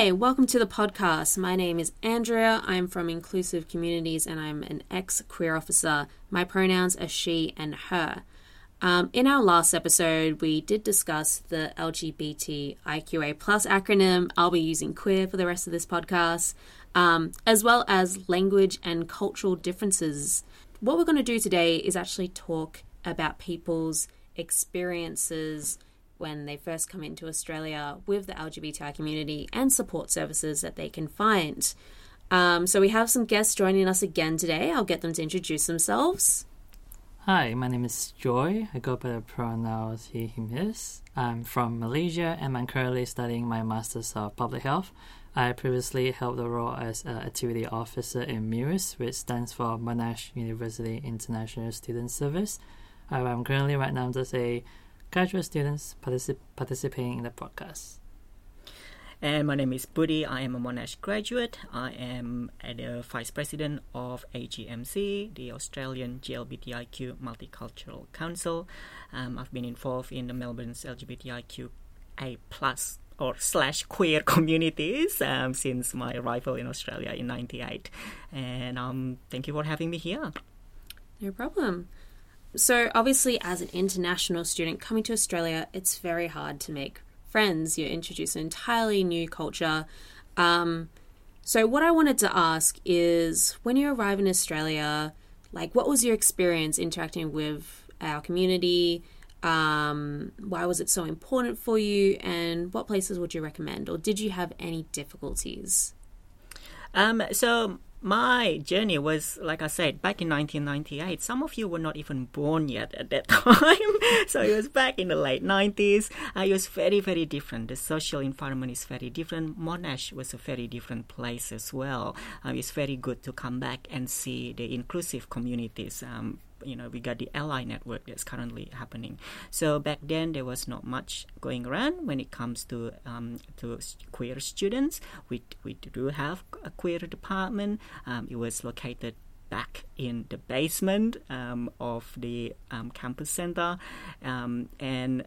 Hi, welcome to the podcast. My name is Andrea. I'm from Inclusive Communities and I'm an ex queer officer. My pronouns are she and her. Um, in our last episode, we did discuss the LGBTIQA plus acronym. I'll be using queer for the rest of this podcast, um, as well as language and cultural differences. What we're going to do today is actually talk about people's experiences when they first come into Australia with the LGBTI community and support services that they can find. Um, so we have some guests joining us again today. I'll get them to introduce themselves. Hi, my name is Joy. I go by the pronouns he, him, his. I'm from Malaysia and I'm currently studying my Masters of Public Health. I previously held the role as an activity officer in MUIS, which stands for Monash University International Student Service. Uh, I'm currently right now just a graduate students particip- participating in the podcast. And my name is Buddy. I am a Monash graduate. I am the vice president of AGMC, the Australian GLBTIQ Multicultural Council. Um, I've been involved in the Melbourne's LGBTIQA plus or slash queer communities um, since my arrival in Australia in '98. And um, thank you for having me here. No problem. So, obviously, as an international student coming to Australia, it's very hard to make friends. You introduce an entirely new culture. Um, so, what I wanted to ask is when you arrive in Australia, like, what was your experience interacting with our community? Um, why was it so important for you? And what places would you recommend? Or did you have any difficulties? Um, so, my journey was, like I said, back in 1998. Some of you were not even born yet at that time. so it was back in the late 90s. Uh, it was very, very different. The social environment is very different. Monash was a very different place as well. Uh, it's very good to come back and see the inclusive communities um, you know we got the ally network that's currently happening. So back then there was not much going around when it comes to um, to queer students. We we do have a queer department. Um, it was located back in the basement um, of the um, campus center. Um, and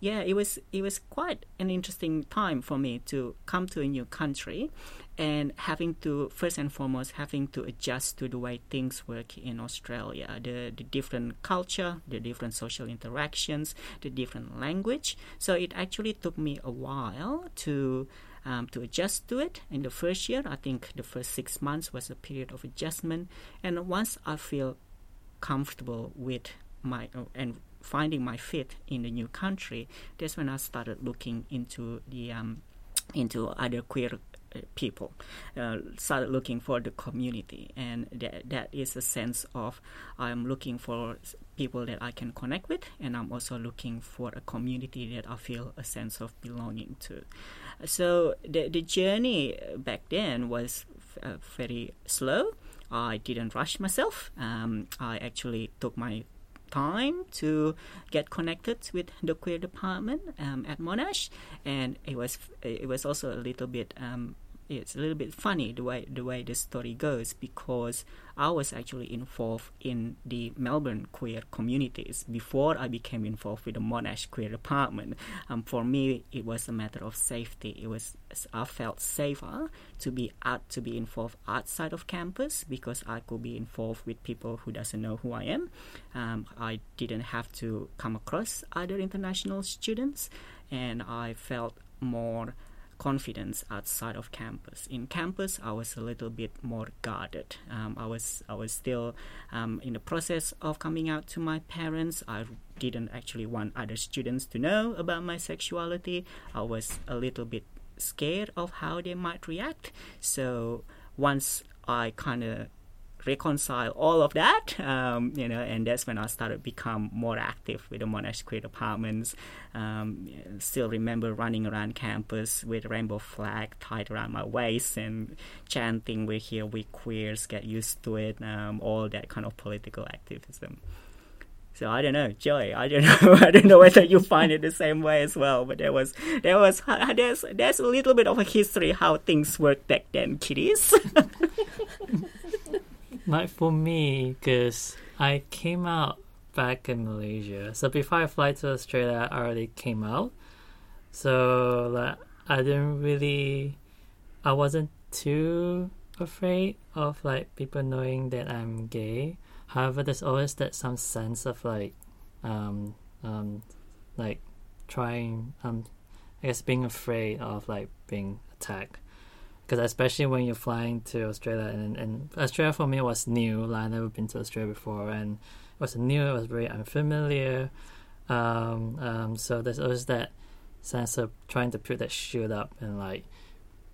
yeah, it was it was quite an interesting time for me to come to a new country, and having to first and foremost having to adjust to the way things work in Australia, the the different culture, the different social interactions, the different language. So it actually took me a while to. Um, to adjust to it in the first year, I think the first six months was a period of adjustment, and once I feel comfortable with my uh, and finding my fit in the new country, that's when I started looking into the um, into other queer uh, people uh, started looking for the community. And that, that is a sense of i'm looking for people that i can connect with and i'm also looking for a community that i feel a sense of belonging to. So the, the journey back then was uh, very slow. I didn't rush myself. Um, i actually took my time to get connected with the queer department um, at Monash, and it was it was also a little bit um, it's a little bit funny the way the way the story goes because I was actually involved in the Melbourne queer communities before I became involved with the Monash queer department. Um, for me, it was a matter of safety. It was I felt safer to be out to be involved outside of campus because I could be involved with people who doesn't know who I am. Um, I didn't have to come across other international students, and I felt more confidence outside of campus. In campus, I was a little bit more guarded. Um, I was I was still um, in the process of coming out to my parents. I didn't actually want other students to know about my sexuality. I was a little bit scared of how they might react. So once I kind of reconcile all of that, um, you know, and that's when I started become more active with the Monash Queer Departments. Um, still remember running around campus with a rainbow flag tied around my waist and chanting, "We're here, we queers, get used to it," um, all that kind of political activism. So I don't know, Joy. I don't know. I don't know whether you find it the same way as well. But there was, there was, there's, there's a little bit of a history how things worked back then, kiddies. like for me, because I came out back in Malaysia. So before I fly to Australia, I already came out. So like I didn't really I wasn't too afraid of like people knowing that I'm gay. However, there's always that some sense of like, um, um, like trying, um, I guess being afraid of like being attacked. Because especially when you're flying to Australia, and, and Australia for me was new. Like, I've never been to Australia before, and it was new. It was very unfamiliar. Um, um, so there's always that sense of trying to put that shield up and like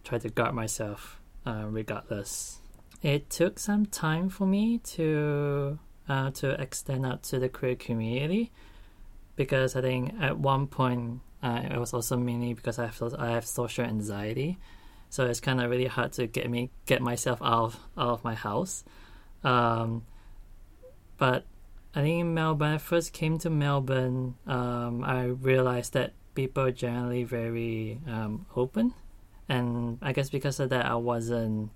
try to guard myself uh, regardless. It took some time for me to uh, to extend out to the queer community because I think at one point uh, it was also mainly because I have I have social anxiety, so it's kind of really hard to get me get myself out of, out of my house. Um, but I think in Melbourne, when I first came to Melbourne, um, I realized that people are generally very um, open, and I guess because of that, I wasn't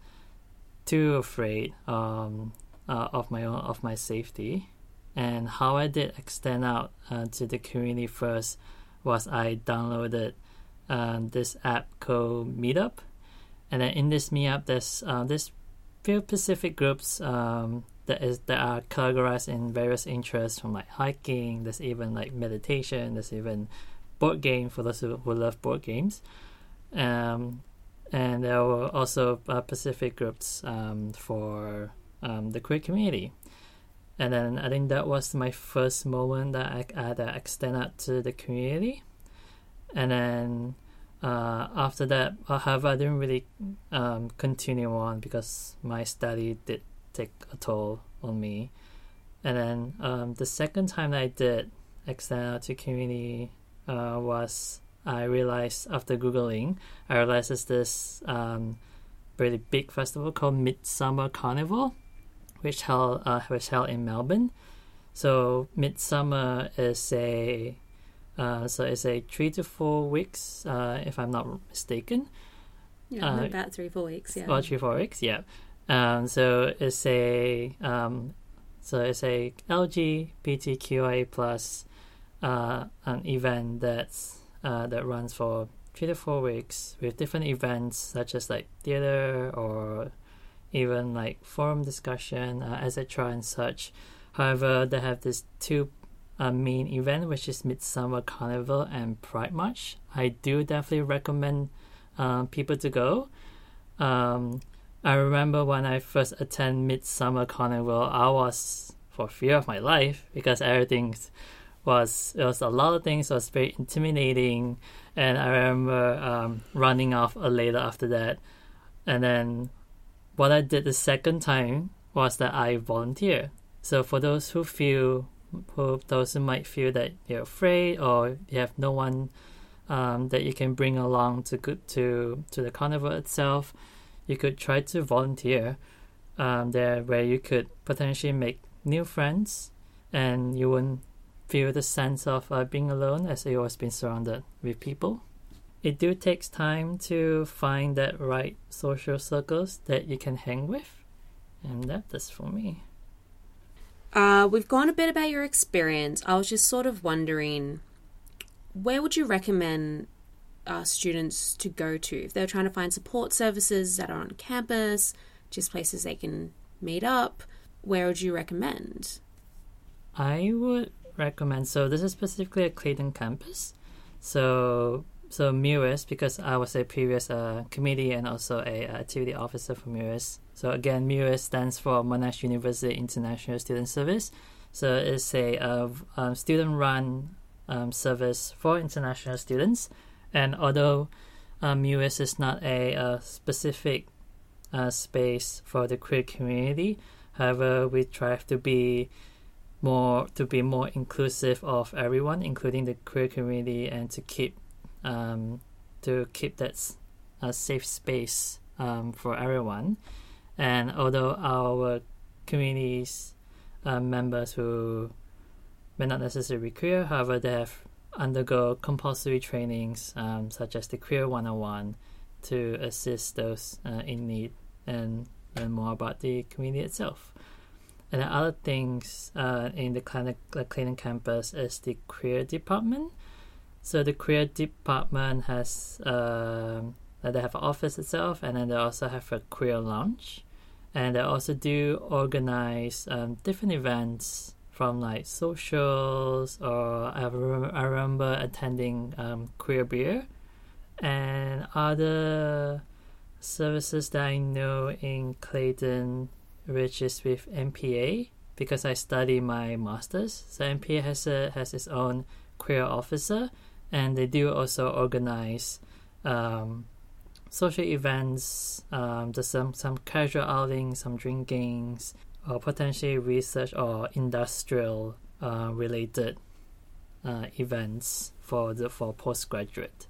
too afraid um, uh, of my own of my safety. And how I did extend out uh, to the community first was I downloaded um, this app called Meetup, and then in this Meetup, there's uh, this few specific groups um, that is that are categorized in various interests from like hiking. There's even like meditation. There's even board game for those who, who love board games. Um, and there were also uh, Pacific groups um, for um, the queer community. And then I think that was my first moment that I, uh, I extended to the community. And then uh, after that, however, I didn't really um, continue on because my study did take a toll on me. And then um, the second time that I did extend out to community uh, was I realized after googling, I realized there's this um, really big festival called Midsumma Carnival, which held uh, which held in Melbourne. So Midsumma is a uh, so it's a three to four weeks, uh, if I'm not mistaken. Yeah, uh, about three four weeks. Yeah, about three four weeks. Yeah. Um, so it's a um, so it's a LGBTQIA plus uh, an event that's uh, that runs for three to four weeks with different events such as like theater or even like forum discussion, uh, etc. and such. However, they have this two uh, main event, which is Midsumma Carnival and Pride March. I do definitely recommend uh, people to go. Um, I remember when I first attend Midsumma Carnival, I was for fear of my life because everything was it was a lot of things was very intimidating, and I remember um, running off a later after that, and then what I did the second time was that I volunteer. So for those who feel, who those who might feel that you're afraid or you have no one um, that you can bring along to to to the carnival itself, you could try to volunteer um, there, where you could potentially make new friends, and you wouldn't feel the sense of uh, being alone as you always been surrounded with people. It do takes time to find that right social circles that you can hang with, and that is for me. Uh, we've gone a bit about your experience. I was just sort of wondering, where would you recommend uh, students to go to if they're trying to find support services that are on campus, just places they can meet up? Where would you recommend? I would recommend. So this is specifically a Clayton campus. So so MUIS because I was a previous uh, committee and also a uh, activity officer for MUIS. So again, MUIS stands for Monash University International Student Service. So it's a uh, um, student-run um, service for international students. And although um, MUIS is not a, a specific uh, space for the queer community, however, we try to be more to be more inclusive of everyone, including the queer community, and to keep um, to keep that a safe space um, for everyone. And although our communities uh, members who may not necessarily be queer, however, they have undergo compulsory trainings um, such as the Queer 101 to assist those uh, in need and learn more about the community itself. And the other things uh, in the Clayton, Clayton campus is the queer department. So the queer department has uh, they have an office itself, and then they also have a queer lounge, and they also do organize um, different events from like socials, or I, rem- I remember attending um, queer beer, and other services that I know in Clayton, which is with MPA because I study my masters. So MPA has a has its own queer officer, and they do also organize um, social events. Um, there's some some casual outings, some drinkings, or potentially research or industrial uh, related uh, events for the for postgraduate.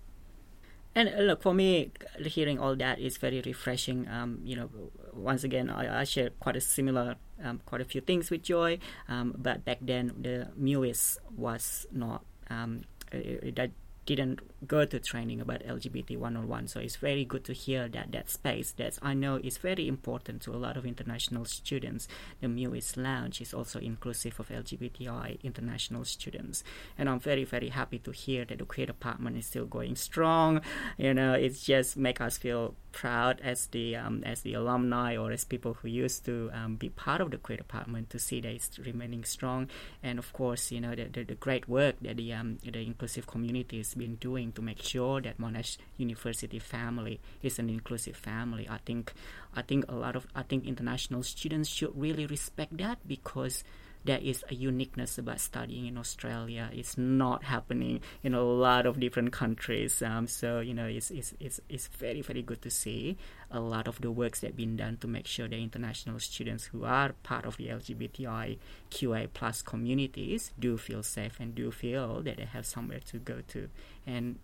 And uh, look, for me, hearing all that is very refreshing. Um, you know, once again, I, I share quite a similar, um, quite a few things with Joy. Um, but back then, the MUIS was not um, that didn't go to training about LGBT one on one. So it's very good to hear that that space that I know is very important to a lot of international students. The MUIS Lounge is also inclusive of LGBTI international students, and I'm very very happy to hear that the queer department is still going strong. You know, it just make us feel proud as the um, as the alumni or as people who used to um, be part of the queer department to see that it's remaining strong, and of course, you know the, the, the great work that the um, the inclusive community has been doing to make sure that Monash University family is an inclusive family. I think I think a lot of I think international students should really respect that because there is a uniqueness about studying in Australia. It's not happening in a lot of different countries. Um, so you know, it's, it's it's it's very very good to see a lot of the works that have been done to make sure the international students who are part of the LGBTIQA plus communities do feel safe and do feel that they have somewhere to go to and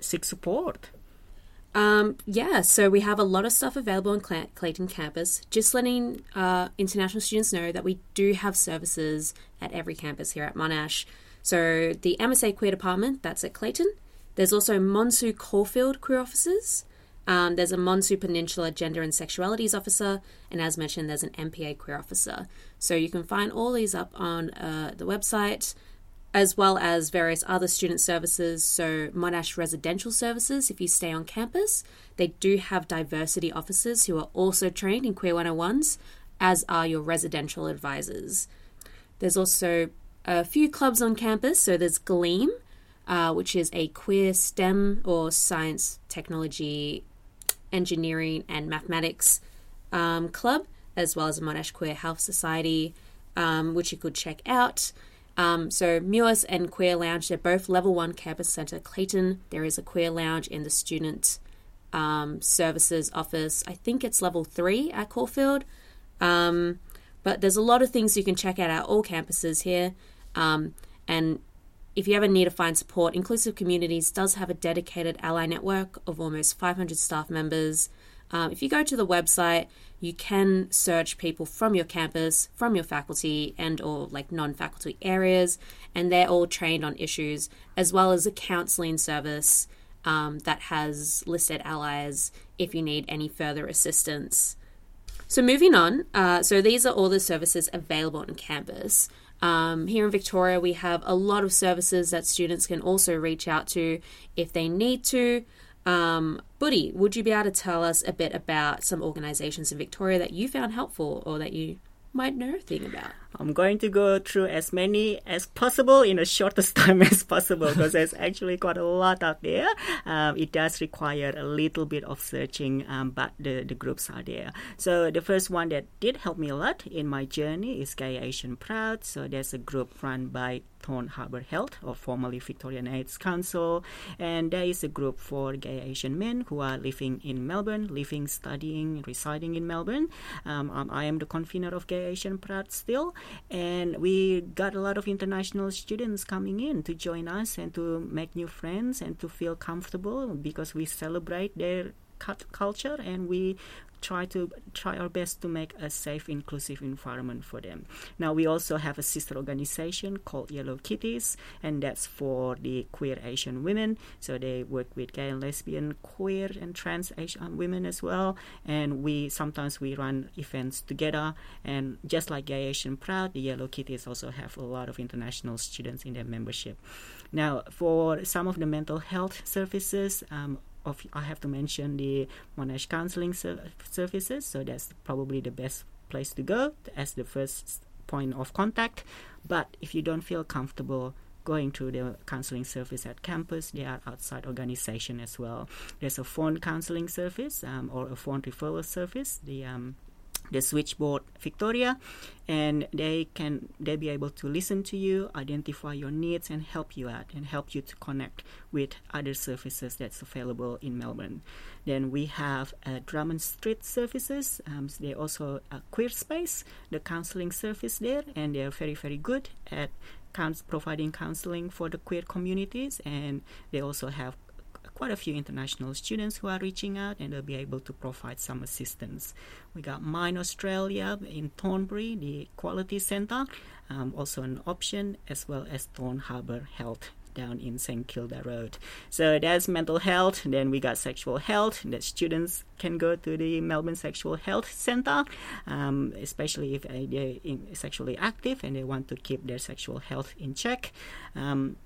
seek support. Um, yeah, so we have a lot of stuff available on Cl- Clayton campus. Just letting uh, international students know that we do have services at every campus here at Monash. So the MSA Queer Department, that's at Clayton. There's also Monsu Caulfield Queer Officers. Um, there's a Monsu Peninsula Gender and Sexualities Officer, and as mentioned, there's an MPA Queer Officer. So you can find all these up on uh, the website as well as various other student services. So, Monash Residential Services, if you stay on campus, they do have diversity officers who are also trained in Queer 101s, as are your residential advisors. There's also a few clubs on campus. So, there's Gleam, uh, which is a queer STEM or science, technology, engineering, and mathematics um, club, as well as Monash Queer Health Society, um, which you could check out. Um, so MUIS and Queer Lounge, they're both level one campus centre. Clayton, there is a Queer Lounge in the student um, services office. I think it's level three at Caulfield. Um, but there's a lot of things you can check out at all campuses here. Um, and if you ever need to find support, Inclusive Communities does have a dedicated ally network of almost 500 staff members. Um, if you go to the website, you can search people from your campus, from your faculty and or like non-faculty areas, and they're all trained on issues, as well as a counselling service um, that has listed allies if you need any further assistance. So moving on, uh, so these are all the services available on campus. Um, here in Victoria, we have a lot of services that students can also reach out to if they need to. Um, Buddy, would you be able to tell us a bit about some organisations in Victoria that you found helpful or that you might know a thing about? I'm going to go through as many as possible in the shortest time as possible because there's actually quite a lot out there. Um, it does require a little bit of searching, um, but the, the groups are there. So the first one that did help me a lot in my journey is Gay Asian Proud. So there's a group run by Thorne Harbour Health, or formerly Victorian AIDS Council, and there is a group for gay Asian men who are living in Melbourne, living, studying, residing in Melbourne. Um, um, I am the convener of Gay Asian Proud still, and we got a lot of international students coming in to join us and to make new friends and to feel comfortable because we celebrate their culture and we try to try our best to make a safe inclusive environment for them. Now we also have a sister organization called yellow kitties and that's for the queer asian women. So they work with gay and lesbian queer and trans asian women as well. And we sometimes we run events together. And just like gay asian proud the yellow kitties also have a lot of international students in their membership. Now for some of the mental health services um, of I have to mention the Monash counseling ser- services. So that's probably the best place to go as the first point of contact. But if you don't feel comfortable going to the counseling service at campus, there are outside organization as well. There's a phone counseling service um, or a phone referral service. The um, the switchboard Victoria, and they can they be able to listen to you, identify your needs, and help you out and help you to connect with other services that's available in Melbourne. Then we have uh, Drummond Street services. Um, they also a queer space, the counseling service there, and they are very very good at providing counseling for the queer communities, and they also have quite a few international students who are reaching out and they'll be able to provide some assistance. We got Mind Australia in Thornbury, the Quality Centre, um, also an option, as well as Thorne Harbour Health down in St Kilda Road. So that's mental health. Then we got sexual health that students can go to the Melbourne Sexual Health Centre, um, especially if uh, they're sexually active and they want to keep their sexual health in check. Um,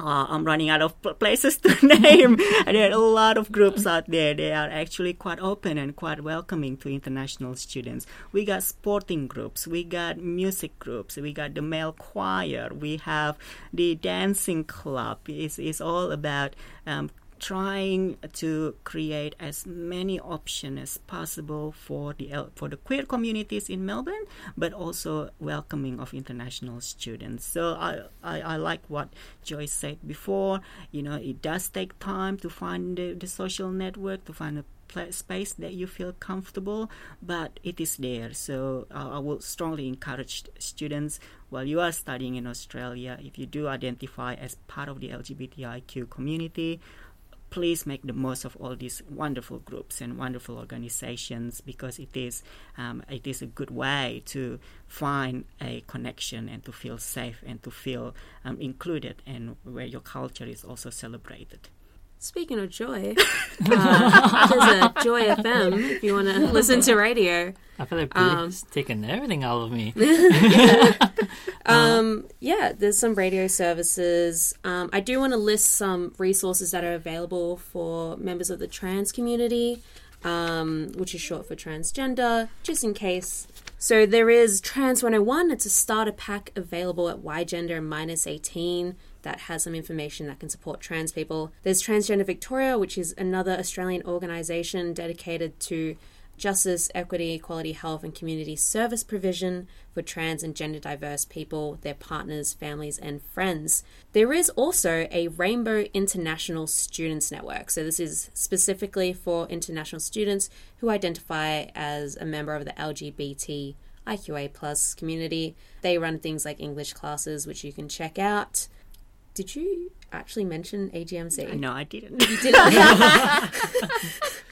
uh, I'm running out of places to name. there are a lot of groups out there. They are actually quite open and quite welcoming to international students. We got sporting groups, we got music groups, we got the male choir, we have the dancing club. It's, it's all about um, trying to create as many options as possible for the for the queer communities in Melbourne, but also welcoming of international students. So I, I, I like what Joyce said before. You know, it does take time to find the, the social network to find a space that you feel comfortable, but it is there. So uh, I will strongly encourage students while you are studying in Australia, if you do identify as part of the LGBTIQ community, please make the most of all these wonderful groups and wonderful organizations because it is um, it is a good way to find a connection and to feel safe and to feel um, included and where your culture is also celebrated. Speaking of joy, uh, there's a Joy FM if you want to listen to radio. I feel like um, taking everything out of me. yeah. Um, yeah, there's some radio services. Um, I do want to list some resources that are available for members of the trans community, um, which is short for transgender, just in case. So there is Trans 101. It's a starter pack available at Y Gender minus 18 that has some information that can support trans people. There's Transgender Victoria, which is another Australian organisation dedicated to justice, equity, equality, health, and community service provision for trans and gender diverse people, their partners, families, and friends. There is also a Rainbow International Students Network. So, this is specifically for international students who identify as a member of the LGBT. IQA plus community. They run things like English classes, which you can check out. Did you actually mention AGMC? No, I didn't. You didn't.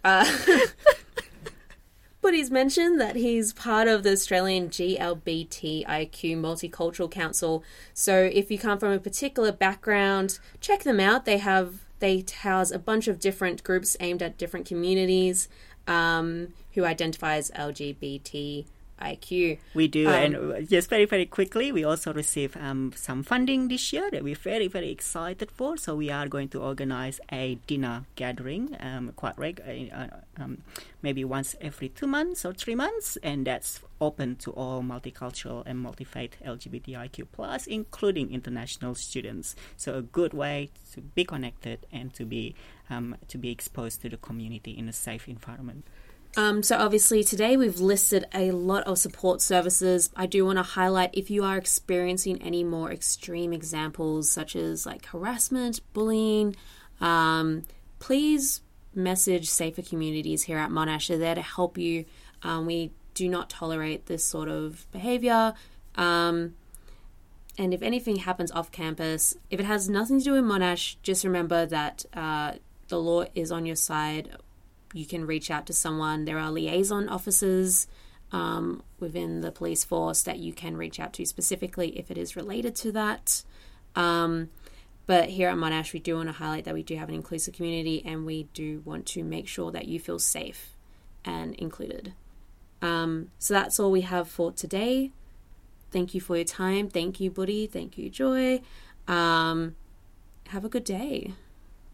uh, but he's mentioned that he's part of the Australian GLBTIQ Multicultural Council. So if you come from a particular background, check them out. They have they house a bunch of different groups aimed at different communities um, who identify as LGBT IQ. We do, um, and just very, very quickly, we also receive um, some funding this year that we're very, very excited for. So we are going to organize a dinner gathering, um, quite regular, uh, um, maybe once every two months or three months, and that's open to all multicultural and multi-faith LGBTIQ plus, including international students. So a good way to be connected and to be um, to be exposed to the community in a safe environment. Um, so, obviously, today we've listed a lot of support services. I do want to highlight if you are experiencing any more extreme examples, such as like harassment, bullying, um, please message Safer Communities here at Monash. They're there to help you. Um, we do not tolerate this sort of behavior. Um, and if anything happens off campus, if it has nothing to do with Monash, just remember that uh, the law is on your side you can reach out to someone. There are liaison officers um, within the police force that you can reach out to specifically if it is related to that. Um, but here at Monash, we do want to highlight that we do have an inclusive community and we do want to make sure that you feel safe and included. Um, so that's all we have for today. Thank you for your time. Thank you, Buddy. Thank you, Joy. Um, have a good day.